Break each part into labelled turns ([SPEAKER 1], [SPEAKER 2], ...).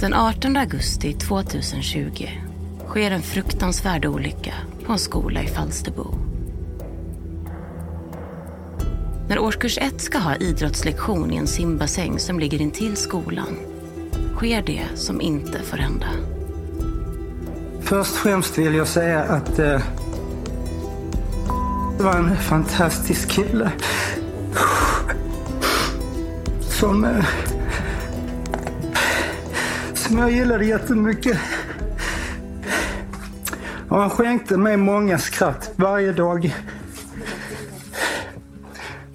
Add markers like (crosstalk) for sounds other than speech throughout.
[SPEAKER 1] Den 18 augusti 2020 sker en fruktansvärd olycka på en skola i Falsterbo. När årskurs 1 ska ha idrottslektion i en simbassäng som ligger intill skolan sker det som inte får hända.
[SPEAKER 2] Först och främst vill jag säga att eh, det var en fantastisk kille. Som, eh, som jag gillade jättemycket. Och han skänkte mig många skratt varje dag.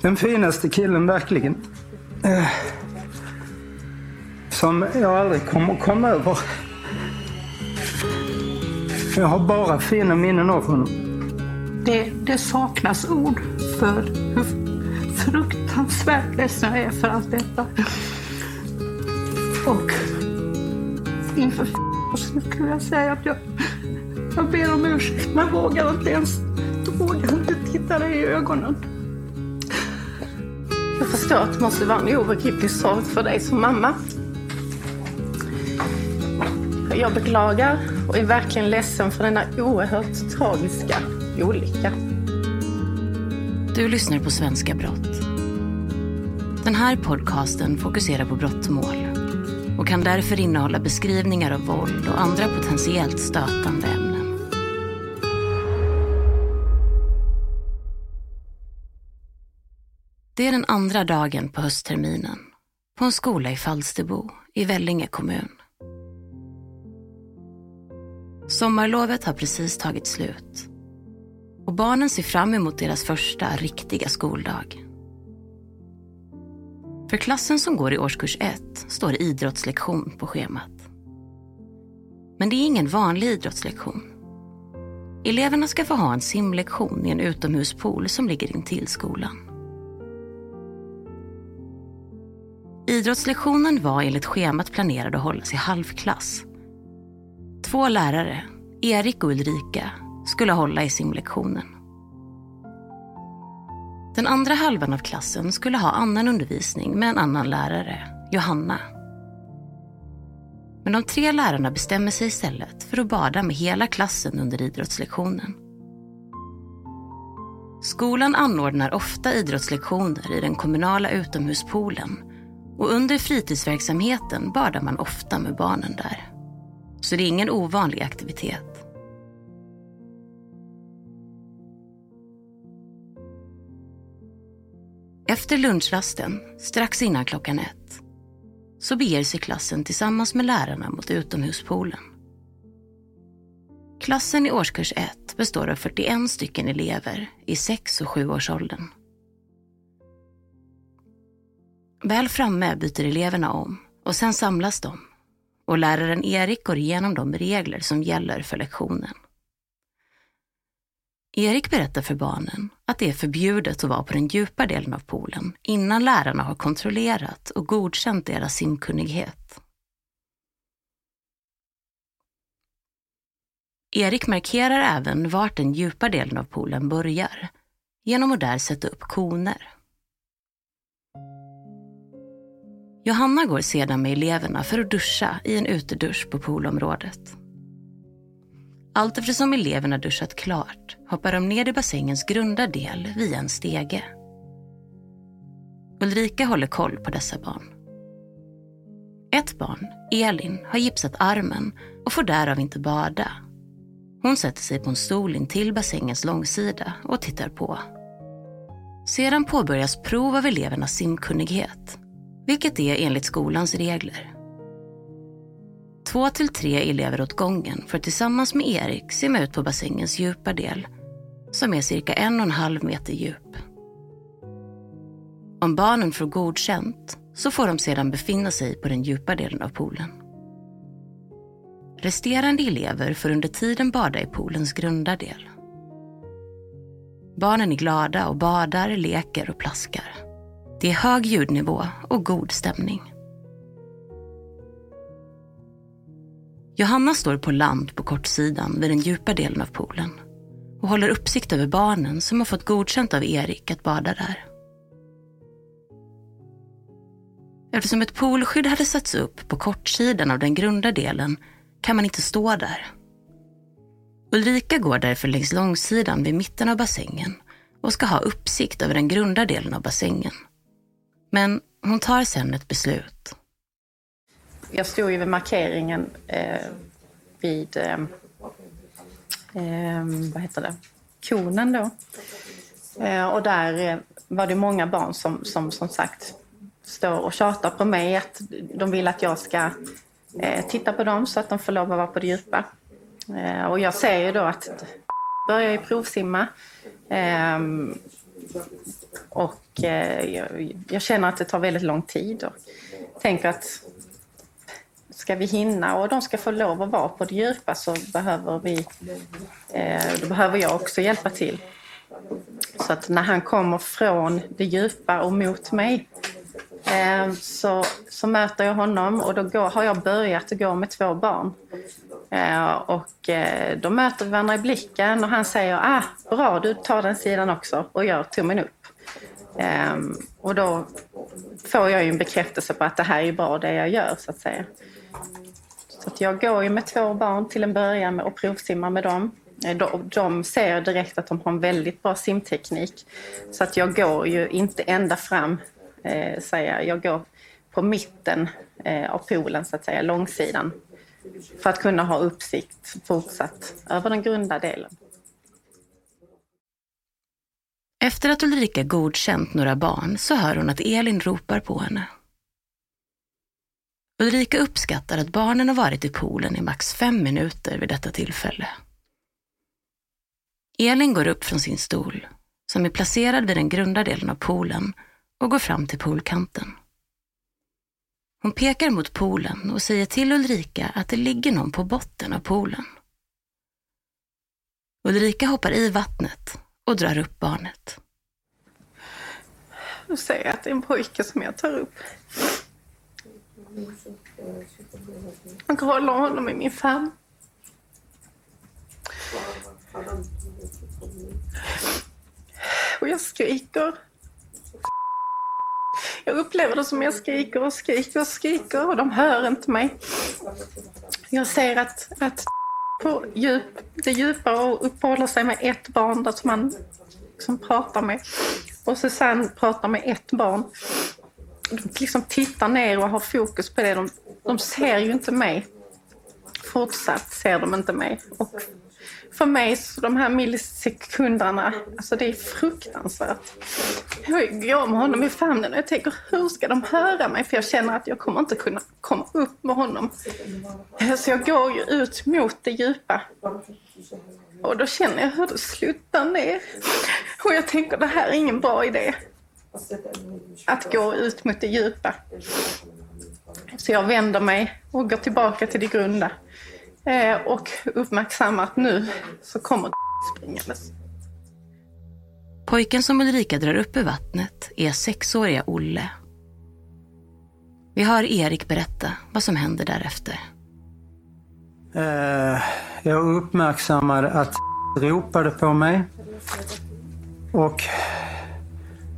[SPEAKER 2] Den finaste killen verkligen. Eh, som jag aldrig kommer komma över. Jag har bara fina minnen av honom.
[SPEAKER 3] Det, det saknas ord för hur fruktansvärt ledsen jag är för allt detta. Och inför så skulle jag säga att jag, jag ber om ursäkt men vågar inte ens vågar inte titta dig i ögonen. Jag förstår att det måste vara en obegriplig sorg för dig som mamma. Jag beklagar och är verkligen ledsen för denna oerhört tragiska olycka.
[SPEAKER 1] Du lyssnar på Svenska Brott. Den här podcasten fokuserar på brottmål och kan därför innehålla beskrivningar av våld och andra potentiellt stötande ämnen. Det är den andra dagen på höstterminen på en skola i Falsterbo i Vellinge kommun. Sommarlovet har precis tagit slut och barnen ser fram emot deras första riktiga skoldag. För klassen som går i årskurs 1 står idrottslektion på schemat. Men det är ingen vanlig idrottslektion. Eleverna ska få ha en simlektion i en utomhuspool som ligger intill skolan. Idrottslektionen var enligt schemat planerad att hållas i halvklass. Två lärare, Erik och Ulrika, skulle hålla i simlektionen. Den andra halvan av klassen skulle ha annan undervisning med en annan lärare, Johanna. Men de tre lärarna bestämmer sig istället för att bada med hela klassen under idrottslektionen. Skolan anordnar ofta idrottslektioner i den kommunala utomhuspoolen och under fritidsverksamheten badar man ofta med barnen där. Så det är ingen ovanlig aktivitet. Efter lunchrasten, strax innan klockan ett, så beger sig klassen tillsammans med lärarna mot utomhuspoolen. Klassen i årskurs 1 består av 41 stycken elever i 6 och 7-årsåldern. Väl framme byter eleverna om och sen samlas de och läraren Erik går igenom de regler som gäller för lektionen. Erik berättar för barnen att det är förbjudet att vara på den djupa delen av poolen innan lärarna har kontrollerat och godkänt deras simkunnighet. Erik markerar även vart den djupa delen av poolen börjar genom att där sätta upp koner. Johanna går sedan med eleverna för att duscha i en utedusch på poolområdet. Allt eftersom eleverna duschat klart hoppar de ner i bassängens grunda del via en stege. Ulrika håller koll på dessa barn. Ett barn, Elin, har gipsat armen och får därav inte bada. Hon sätter sig på en stol intill bassängens långsida och tittar på. Sedan påbörjas prov av elevernas simkunnighet, vilket är enligt skolans regler. Två till tre elever åt gången får tillsammans med Erik simma ut på bassängens djupa del, som är cirka en och en halv meter djup. Om barnen får godkänt så får de sedan befinna sig på den djupa delen av poolen. Resterande elever får under tiden bada i poolens grunda del. Barnen är glada och badar, leker och plaskar. Det är hög ljudnivå och god stämning. Johanna står på land på kortsidan vid den djupa delen av poolen och håller uppsikt över barnen som har fått godkänt av Erik att bada där. Eftersom ett poolskydd hade satts upp på kortsidan av den grunda delen kan man inte stå där. Ulrika går därför längs långsidan vid mitten av bassängen och ska ha uppsikt över den grunda delen av bassängen. Men hon tar sen ett beslut.
[SPEAKER 3] Jag stod ju vid markeringen eh, vid, eh, eh vad heter det, konen då. Eh, och där eh, var det många barn som, som som sagt står och tjatar på mig att de vill att jag ska eh, titta på dem så att de får lov att vara på det djupa. Eh, och jag ser ju då att börjar ju provsimma. Ehm, och eh, jag, jag känner att det tar väldigt lång tid och tänker att ska vi hinna och de ska få lov att vara på det djupa så behöver vi, eh, då behöver jag också hjälpa till. Så att när han kommer från det djupa och mot mig eh, så, så möter jag honom och då går, har jag börjat gå med två barn. Eh, och eh, då möter vi varandra i blicken och han säger ah, bra du tar den sidan också och gör tummen upp. Eh, och då får jag ju en bekräftelse på att det här är bra det jag gör så att säga. Så att jag går ju med två barn till en början och provsimmar med dem. Eh, de, de ser direkt att de har en väldigt bra simteknik. Så att jag går ju inte ända fram, eh, säger jag. går på mitten eh, av poolen, så att säga, långsidan. För att kunna ha uppsikt fortsatt över den grunda delen.
[SPEAKER 1] Efter att Ulrika godkänt några barn så hör hon att Elin ropar på henne. Ulrika uppskattar att barnen har varit i poolen i max fem minuter vid detta tillfälle. Elin går upp från sin stol, som är placerad vid den grunda delen av poolen, och går fram till poolkanten. Hon pekar mot poolen och säger till Ulrika att det ligger någon på botten av poolen. Ulrika hoppar i vattnet och drar upp barnet.
[SPEAKER 3] Du säger att det är en pojke som jag tar upp. Jag håller honom i min famn. Och jag skriker. Jag upplever det som jag skriker och skriker och skriker och de hör inte mig. Jag ser att, att på djup, det djupa och uppehåller sig med ett barn där som man liksom pratar med. Och Susanne pratar med ett barn liksom tittar ner och har fokus på det. De, de ser ju inte mig. Fortsatt ser de inte mig. Och för mig, så de här millisekunderna, alltså det är fruktansvärt. Jag går med honom i famnen och jag tänker, hur ska de höra mig? För jag känner att jag kommer inte kunna komma upp med honom. Eh, så jag går ju ut mot det djupa. Och då känner jag hur det sluttar ner. Och jag tänker, det här är ingen bra idé. Att gå ut mot det djupa. Så jag vänder mig och går tillbaka till det grunda. Eh, och uppmärksammar att nu så kommer springandes.
[SPEAKER 1] Pojken som Ulrika drar upp ur vattnet är sexåriga Olle. Vi hör Erik berätta vad som händer därefter.
[SPEAKER 2] Eh, jag uppmärksammade att ropade på mig. Och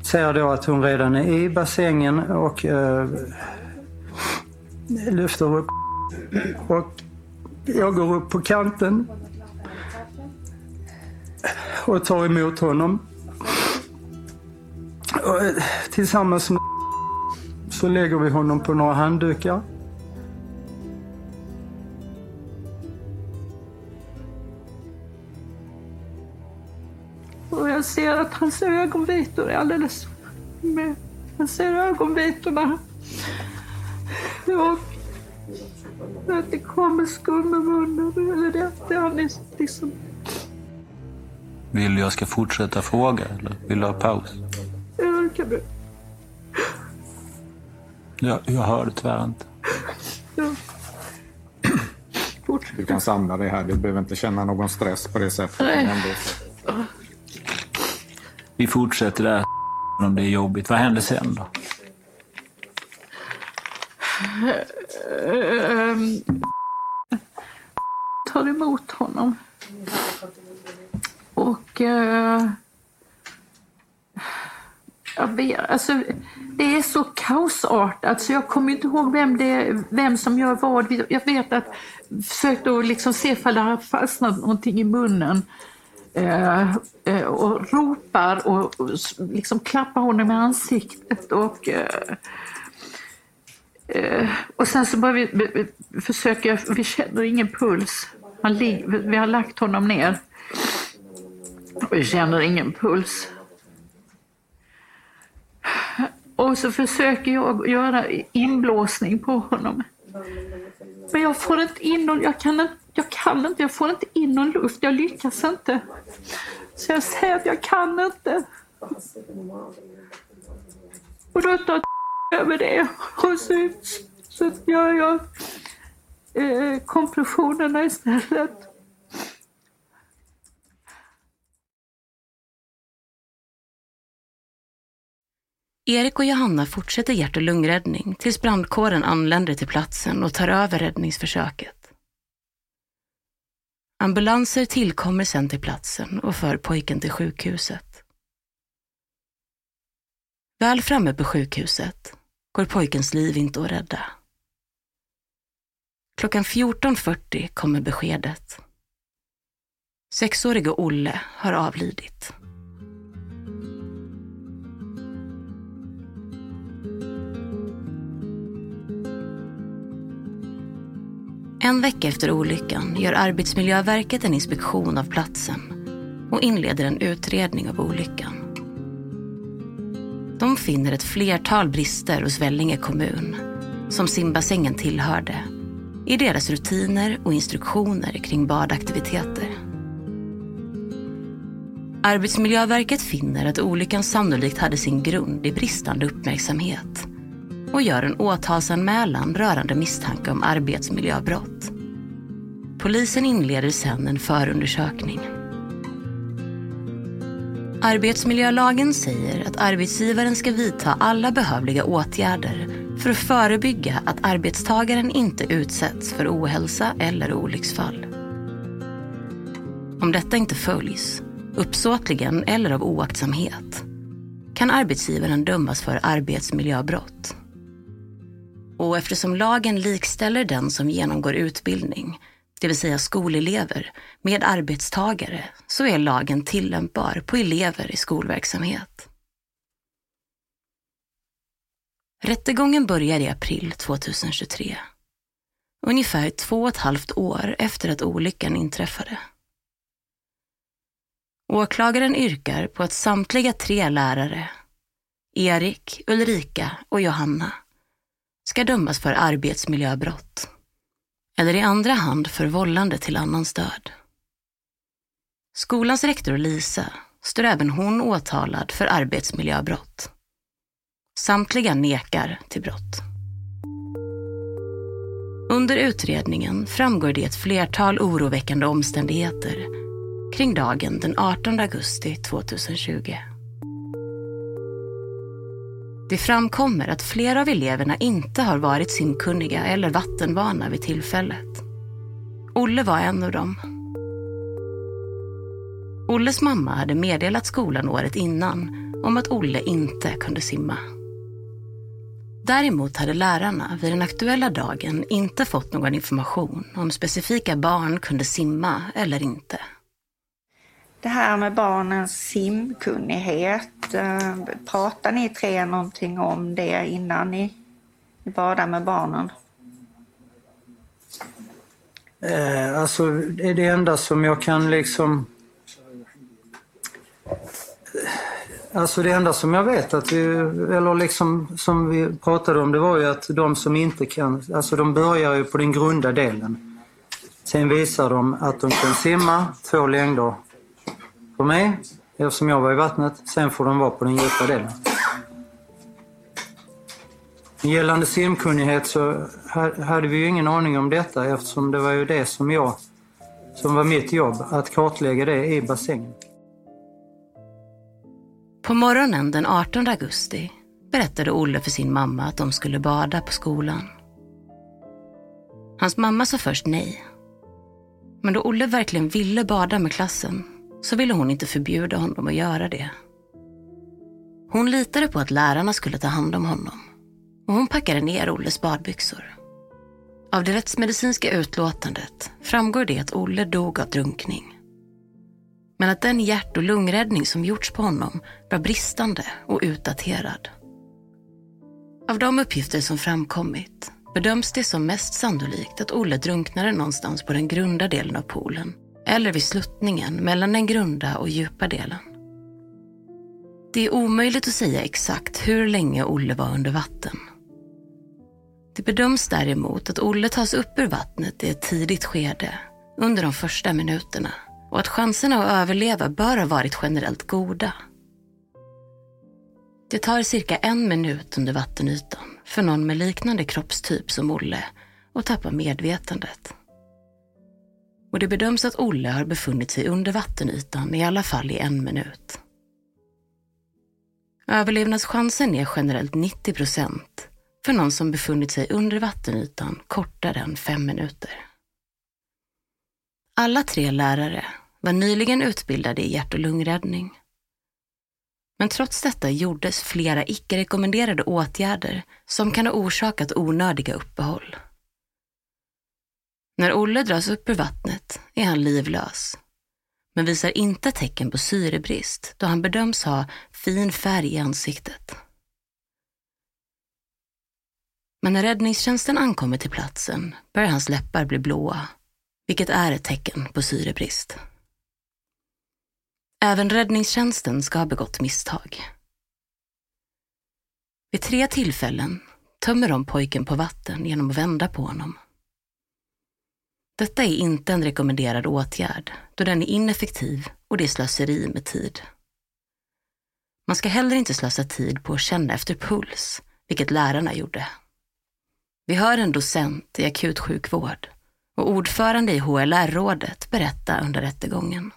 [SPEAKER 2] ser då att hon redan är i bassängen och eh, lyfter upp. Och jag går upp på kanten och tar emot honom. Och, eh, tillsammans med så lägger vi honom på några handdukar. Jag ser att hans ögonvitor är alldeles med. Jag ser ögonvitorna. Och att det kommer skum i munnen. Eller det, det är liksom...
[SPEAKER 4] Vill jag ska fortsätta fråga eller vill du ha paus?
[SPEAKER 2] Ja, det kan du.
[SPEAKER 4] Jag, jag hör det tyvärr inte.
[SPEAKER 2] Ja.
[SPEAKER 5] Du kan samla dig här. Du behöver inte känna någon stress på det sättet.
[SPEAKER 2] Nej.
[SPEAKER 4] Vi fortsätter där om det är jobbigt. Vad händer sen då?
[SPEAKER 2] Ehm, tar emot honom. Och... Uh, jag vet, alltså, det är så kaosartat så jag kommer inte ihåg vem, det, vem som gör vad. Jag vet att jag försökte att liksom se ifall det har fastnat någonting i munnen. Eh, eh, och ropar och, och liksom klappar honom i ansiktet. Och, Eh, eh och sen så börjar vi, vi försöka, vi känner ingen puls. Han, vi har lagt honom ner. Och vi känner ingen puls. Och så försöker jag göra inblåsning på honom. Men jag får inte in någon, jag kan inte, jag kan inte, jag får inte in någon luft, jag lyckas inte. Så jag säger att jag kan inte. Och då tar (laughs) över det. Och så, så gör jag eh, kompressionerna istället.
[SPEAKER 1] Erik och Johanna fortsätter hjärt och lungräddning tills brandkåren anländer till platsen och tar över räddningsförsöket. Ambulanser tillkommer sen till platsen och för pojken till sjukhuset. Väl framme på sjukhuset går pojkens liv inte att rädda. Klockan 14.40 kommer beskedet. Sexårige Olle har avlidit. En vecka efter olyckan gör Arbetsmiljöverket en inspektion av platsen och inleder en utredning av olyckan. De finner ett flertal brister hos Vellinge kommun, som simbassängen tillhörde, i deras rutiner och instruktioner kring badaktiviteter. Arbetsmiljöverket finner att olyckan sannolikt hade sin grund i bristande uppmärksamhet och gör en åtalsanmälan rörande misstanke om arbetsmiljöbrott. Polisen inleder sedan en förundersökning. Arbetsmiljölagen säger att arbetsgivaren ska vidta alla behövliga åtgärder för att förebygga att arbetstagaren inte utsätts för ohälsa eller olycksfall. Om detta inte följs, uppsåtligen eller av oaktsamhet, kan arbetsgivaren dömas för arbetsmiljöbrott. Och eftersom lagen likställer den som genomgår utbildning det vill säga skolelever, med arbetstagare så är lagen tillämpbar på elever i skolverksamhet. Rättegången börjar i april 2023. Ungefär två och ett halvt år efter att olyckan inträffade. Åklagaren yrkar på att samtliga tre lärare, Erik, Ulrika och Johanna, ska dömas för arbetsmiljöbrott eller i andra hand för vållande till annans död. Skolans rektor Lisa står även hon åtalad för arbetsmiljöbrott. Samtliga nekar till brott. Under utredningen framgår det ett flertal oroväckande omständigheter kring dagen den 18 augusti 2020. Det framkommer att flera av eleverna inte har varit simkunniga eller vattenvana vid tillfället. Olle var en av dem. Olles mamma hade meddelat skolan året innan om att Olle inte kunde simma. Däremot hade lärarna vid den aktuella dagen inte fått någon information om specifika barn kunde simma eller inte.
[SPEAKER 6] Det här med barnens simkunnighet, eh, pratar ni tre någonting om det innan ni badar med barnen?
[SPEAKER 7] Eh, alltså, det är det enda som jag kan liksom... Alltså det enda som jag vet att vi, eller liksom som vi pratade om, det var ju att de som inte kan, alltså de börjar ju på den grunda delen. Sen visar de att de kan simma två längder på mig, eftersom jag var i vattnet. Sen får de vara på den djupa delen. Gällande simkunnighet så hade vi ju ingen aning om detta eftersom det var ju det som jag, som var mitt jobb, att kartlägga det i bassängen.
[SPEAKER 1] På morgonen den 18 augusti berättade Olle för sin mamma att de skulle bada på skolan. Hans mamma sa först nej. Men då Olle verkligen ville bada med klassen så ville hon inte förbjuda honom att göra det. Hon litade på att lärarna skulle ta hand om honom och hon packade ner Olles badbyxor. Av det rättsmedicinska utlåtandet framgår det att Olle dog av drunkning. Men att den hjärt och lungräddning som gjorts på honom var bristande och utdaterad. Av de uppgifter som framkommit bedöms det som mest sannolikt att Olle drunknade någonstans på den grunda delen av poolen eller vid sluttningen mellan den grunda och djupa delen. Det är omöjligt att säga exakt hur länge Olle var under vatten. Det bedöms däremot att Olle tas upp ur vattnet i ett tidigt skede, under de första minuterna och att chanserna att överleva bör ha varit generellt goda. Det tar cirka en minut under vattenytan för någon med liknande kroppstyp som Olle att tappa medvetandet. Och det bedöms att Olle har befunnit sig under vattenytan i alla fall i en minut. Överlevnadschansen är generellt 90 procent för någon som befunnit sig under vattenytan kortare än fem minuter. Alla tre lärare var nyligen utbildade i hjärt och lungräddning. Men trots detta gjordes flera icke-rekommenderade åtgärder som kan ha orsakat onödiga uppehåll. När Olle dras upp ur vattnet är han livlös, men visar inte tecken på syrebrist då han bedöms ha fin färg i ansiktet. Men när räddningstjänsten ankommer till platsen börjar hans läppar bli blåa, vilket är ett tecken på syrebrist. Även räddningstjänsten ska ha begått misstag. Vid tre tillfällen tömmer de pojken på vatten genom att vända på honom. Detta är inte en rekommenderad åtgärd då den är ineffektiv och det är slöseri med tid. Man ska heller inte slösa tid på att känna efter puls, vilket lärarna gjorde. Vi hör en docent i akutsjukvård och ordförande i HLR-rådet berätta under rättegången.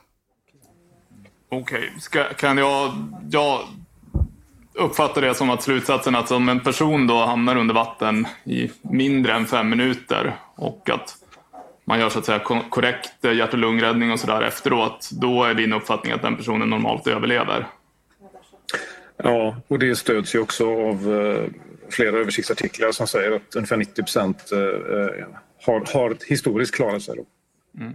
[SPEAKER 8] Okej, okay. kan jag, jag uppfattar det som att slutsatsen att om en person då hamnar under vatten i mindre än fem minuter och att man gör så att säga korrekt hjärt och lungräddning och sådär efteråt, då är din uppfattning att den personen normalt överlever?
[SPEAKER 5] Ja, och det stöds ju också av eh, flera översiktsartiklar som säger att ungefär 90 procent eh, eh, har, har historiskt klarat sig. Mm.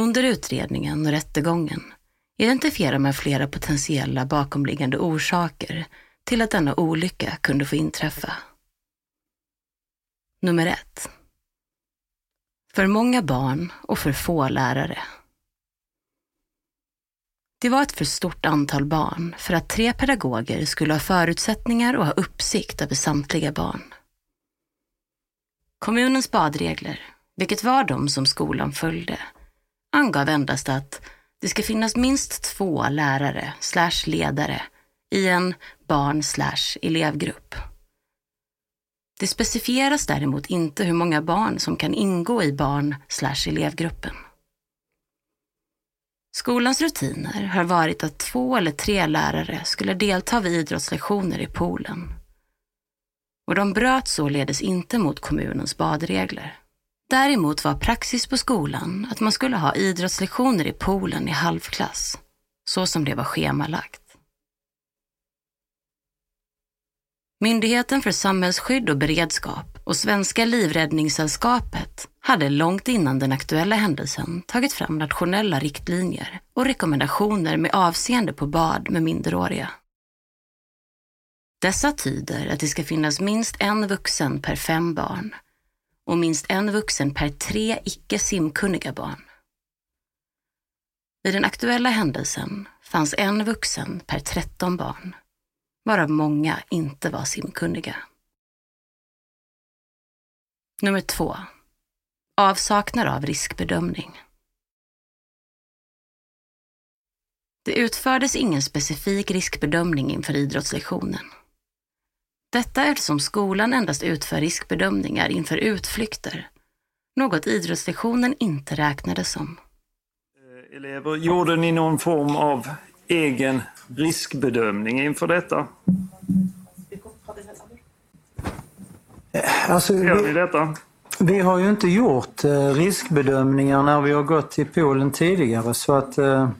[SPEAKER 1] Under utredningen och rättegången identifierar man flera potentiella bakomliggande orsaker till att denna olycka kunde få inträffa. Nummer ett. För många barn och för få lärare. Det var ett för stort antal barn för att tre pedagoger skulle ha förutsättningar och ha uppsikt över samtliga barn. Kommunens badregler, vilket var de som skolan följde, angav endast att det ska finnas minst två lärare slash ledare i en barn slash elevgrupp. Det specifieras däremot inte hur många barn som kan ingå i barn slash elevgruppen. Skolans rutiner har varit att två eller tre lärare skulle delta vid idrottslektioner i poolen. Och de bröt således inte mot kommunens badregler. Däremot var praxis på skolan att man skulle ha idrottslektioner i poolen i halvklass, så som det var schemalagt. Myndigheten för samhällsskydd och beredskap och Svenska livräddningssällskapet hade långt innan den aktuella händelsen tagit fram nationella riktlinjer och rekommendationer med avseende på bad med minderåriga. Dessa tyder att det ska finnas minst en vuxen per fem barn och minst en vuxen per tre icke simkunniga barn. Vid den aktuella händelsen fanns en vuxen per 13 barn, varav många inte var simkunniga. Nummer två. Avsaknad av riskbedömning. Det utfördes ingen specifik riskbedömning inför idrottslektionen. Detta eftersom skolan endast utför riskbedömningar inför utflykter, något idrottslektionen inte räknade som.
[SPEAKER 4] Elever, gjorde ni någon form av egen riskbedömning inför detta?
[SPEAKER 7] Alltså,
[SPEAKER 4] Gör ni
[SPEAKER 7] vi,
[SPEAKER 4] detta?
[SPEAKER 7] vi har ju inte gjort eh, riskbedömningar när vi har gått till poolen tidigare så att eh,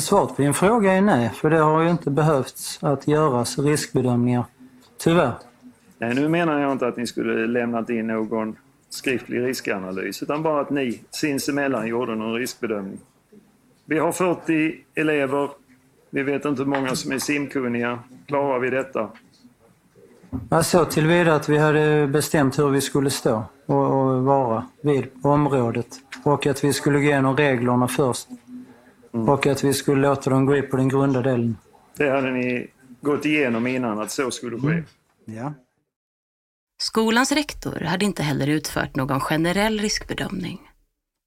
[SPEAKER 7] svaret på din fråga är nej, för det har ju inte behövts att göras riskbedömningar. Tyvärr.
[SPEAKER 4] Nej, nu menar jag inte att ni skulle lämnat in någon skriftlig riskanalys utan bara att ni sinsemellan gjorde någon riskbedömning. Vi har 40 elever. Vi vet inte hur många som är simkunniga. Klarar vi detta?
[SPEAKER 7] Så tillvida att vi hade bestämt hur vi skulle stå och, och vara vid området. Och att vi skulle gå igenom reglerna först. Och att vi skulle låta dem gå in på den grunda delen.
[SPEAKER 4] Det hade ni gått igenom innan att så skulle ske.
[SPEAKER 7] Ja.
[SPEAKER 1] Skolans rektor hade inte heller utfört någon generell riskbedömning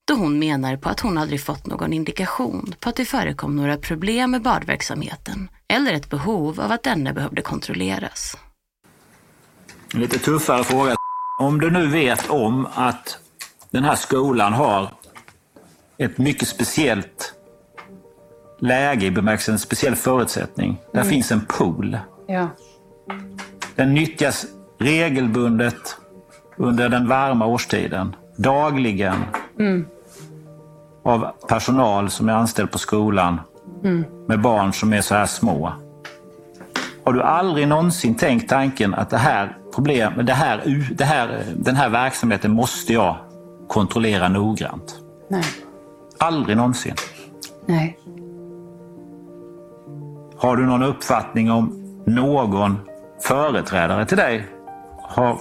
[SPEAKER 1] då hon menar på att hon aldrig fått någon indikation på att det förekom några problem med badverksamheten eller ett behov av att denna behövde kontrolleras.
[SPEAKER 9] Lite tuffare fråga. Om du nu vet om att den här skolan har ett mycket speciellt läge i bemärkelsen en speciell förutsättning. Där
[SPEAKER 10] Mm.
[SPEAKER 9] finns en pool.
[SPEAKER 10] Ja.
[SPEAKER 9] Den nyttjas regelbundet under den varma årstiden. Dagligen
[SPEAKER 10] Mm.
[SPEAKER 9] av personal som är anställd på skolan
[SPEAKER 10] Mm.
[SPEAKER 9] med barn som är så här små. Har du aldrig någonsin tänkt tanken att det här problem, det här, det här, den här verksamheten måste jag kontrollera noggrant?
[SPEAKER 10] Nej.
[SPEAKER 9] Aldrig någonsin.
[SPEAKER 10] Nej.
[SPEAKER 9] Har du någon uppfattning om någon företrädare till dig har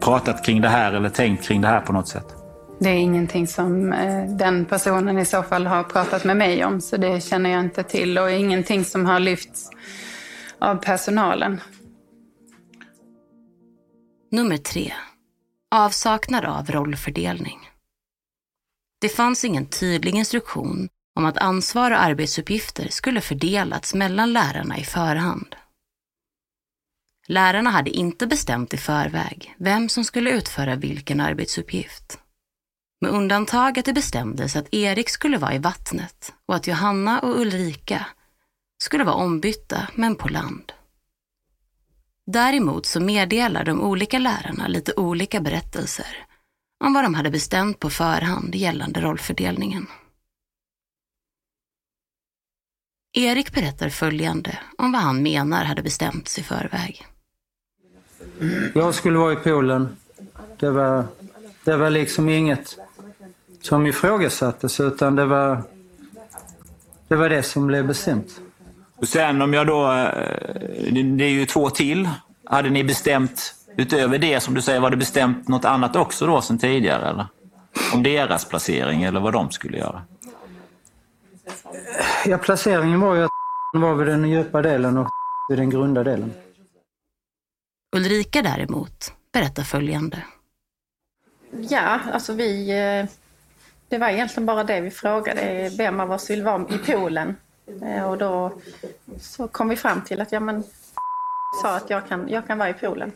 [SPEAKER 9] pratat kring det här eller tänkt kring det här på något sätt?
[SPEAKER 10] Det är ingenting som eh, den personen i så fall har pratat med mig om, så det känner jag inte till och ingenting som har lyfts av personalen.
[SPEAKER 1] Nummer tre. Avsaknad av rollfördelning. Det fanns ingen tydlig instruktion om att ansvar och arbetsuppgifter skulle fördelats mellan lärarna i förhand. Lärarna hade inte bestämt i förväg vem som skulle utföra vilken arbetsuppgift. Med undantag att det bestämdes att Erik skulle vara i vattnet och att Johanna och Ulrika skulle vara ombytta men på land. Däremot så meddelar de olika lärarna lite olika berättelser om vad de hade bestämt på förhand gällande rollfördelningen. Erik berättar följande om vad han menar hade bestämts i förväg.
[SPEAKER 7] Jag skulle vara i poolen. Det var, det var liksom inget som ifrågasattes utan det var, det var det som blev bestämt.
[SPEAKER 9] Och sen om jag då, eh, det det är ju två till. Hade ni bestämt utöver det som du säger, var det bestämt något annat också då sen tidigare eller? Om deras placering eller vad de skulle göra?
[SPEAKER 7] Ja, placeringen var ju att (laughs) var vid den djupa delen och (laughs) vid den grunda delen.
[SPEAKER 1] Ulrika däremot berättar följande.
[SPEAKER 3] Ja, alltså vi... eh, Det var egentligen bara det vi frågade. Vem av oss vill vara i poolen? Eh, Och då så kom vi fram till att ja, men (laughs) sa att jag kan, jag kan vara i poolen.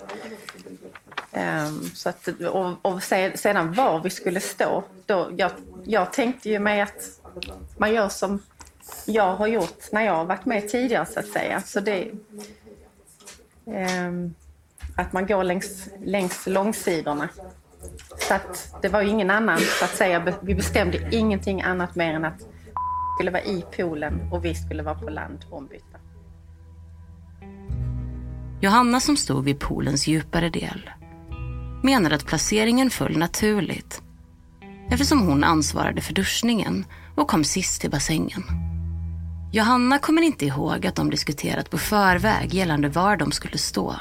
[SPEAKER 3] Ehm, Så att, och, och se- sedan var vi skulle stå. Då, jag, jag tänkte ju mig att man gör som jag har gjort när jag har varit med tidigare så att säga. Så det, eh, att man går längs, längs långsidorna. Så att det var ju ingen annan, så att säga. Vi bestämde ingenting annat mer än att skulle vara i poolen och vi skulle vara på land ombytta.
[SPEAKER 1] Johanna som stod vid poolens djupare del menar att placeringen föll naturligt eftersom hon ansvarade för duschningen och kom sist till bassängen. Johanna kommer inte ihåg att de diskuterat på förväg gällande var de skulle stå.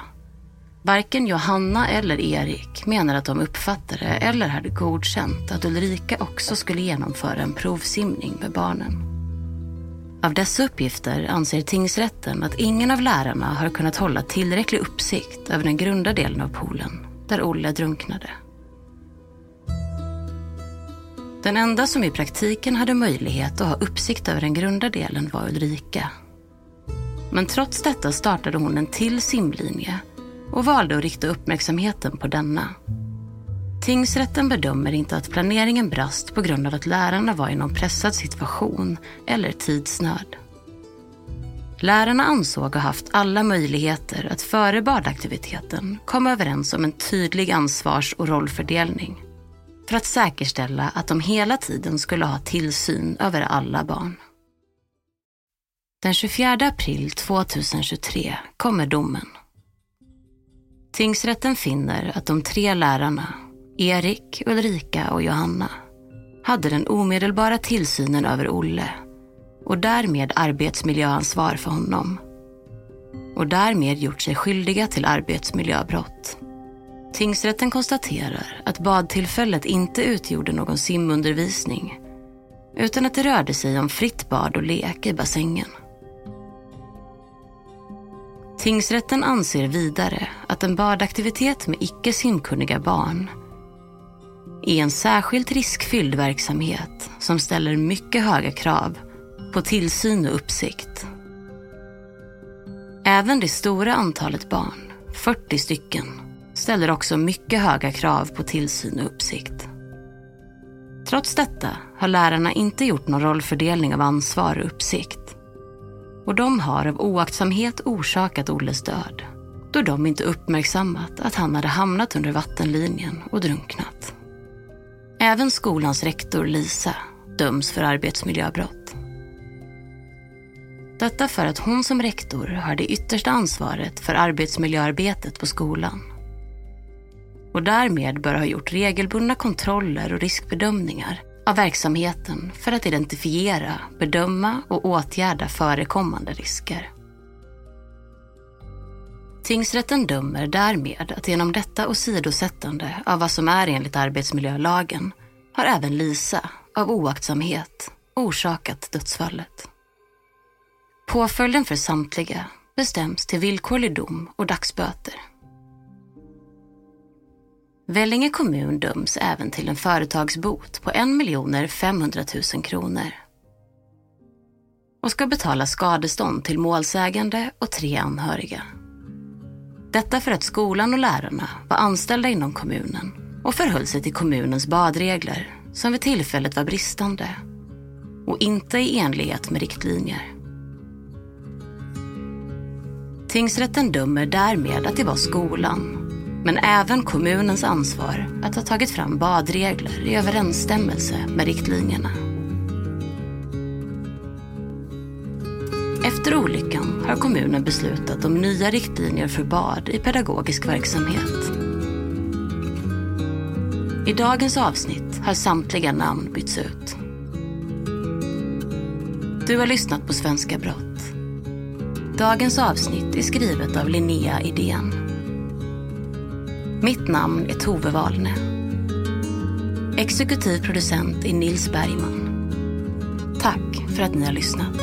[SPEAKER 1] Varken Johanna eller Erik menar att de uppfattade eller hade godkänt att Ulrika också skulle genomföra en provsimning med barnen. Av dessa uppgifter anser tingsrätten att ingen av lärarna har kunnat hålla tillräcklig uppsikt över den grunda delen av poolen, där Olle drunknade. Den enda som i praktiken hade möjlighet att ha uppsikt över den grunda delen var Ulrika. Men trots detta startade hon en till simlinje och valde att rikta uppmärksamheten på denna. Tingsrätten bedömer inte att planeringen brast på grund av att lärarna var i någon pressad situation eller tidsnöd. Lärarna ansåg ha haft alla möjligheter att före badaktiviteten komma överens om en tydlig ansvars och rollfördelning för att säkerställa att de hela tiden skulle ha tillsyn över alla barn. Den 24 april 2023 kommer domen. Tingsrätten finner att de tre lärarna, Erik, Ulrika och Johanna, hade den omedelbara tillsynen över Olle och därmed arbetsmiljöansvar för honom. Och därmed gjort sig skyldiga till arbetsmiljöbrott. Tingsrätten konstaterar att badtillfället inte utgjorde någon simundervisning utan att det rörde sig om fritt bad och lek i bassängen. Tingsrätten anser vidare att en badaktivitet med icke simkunniga barn är en särskilt riskfylld verksamhet som ställer mycket höga krav på tillsyn och uppsikt. Även det stora antalet barn, 40 stycken, ställer också mycket höga krav på tillsyn och uppsikt. Trots detta har lärarna inte gjort någon rollfördelning av ansvar och uppsikt. Och de har av oaktsamhet orsakat Olles död då de inte uppmärksammat att han hade hamnat under vattenlinjen och drunknat. Även skolans rektor Lisa döms för arbetsmiljöbrott. Detta för att hon som rektor har det yttersta ansvaret för arbetsmiljöarbetet på skolan. Och därmed bör ha gjort regelbundna kontroller och riskbedömningar av verksamheten för att identifiera, bedöma och åtgärda förekommande risker. Tingsrätten dömer därmed att genom detta åsidosättande av vad som är enligt arbetsmiljölagen har även Lisa, av oaktsamhet, orsakat dödsfallet. Påföljden för samtliga bestäms till villkorlig dom och dagsböter. Vellinge kommun döms även till en företagsbot på 1 500 000 kronor och ska betala skadestånd till målsägande och tre anhöriga. Detta för att skolan och lärarna var anställda inom kommunen och förhöll sig till kommunens badregler som vid tillfället var bristande och inte i enlighet med riktlinjer. Tingsrätten dömer därmed att det var skolan, men även kommunens ansvar att ha tagit fram badregler i överensstämmelse med riktlinjerna. Efter olyckan har kommunen beslutat om nya riktlinjer för bad i pedagogisk verksamhet. I dagens avsnitt har samtliga namn bytts ut. Du har lyssnat på Svenska Brott. Dagens avsnitt är skrivet av Linnea Idén. Mitt namn är Tove Wahlne. Exekutiv producent är Nils Bergman. Tack för att ni har lyssnat.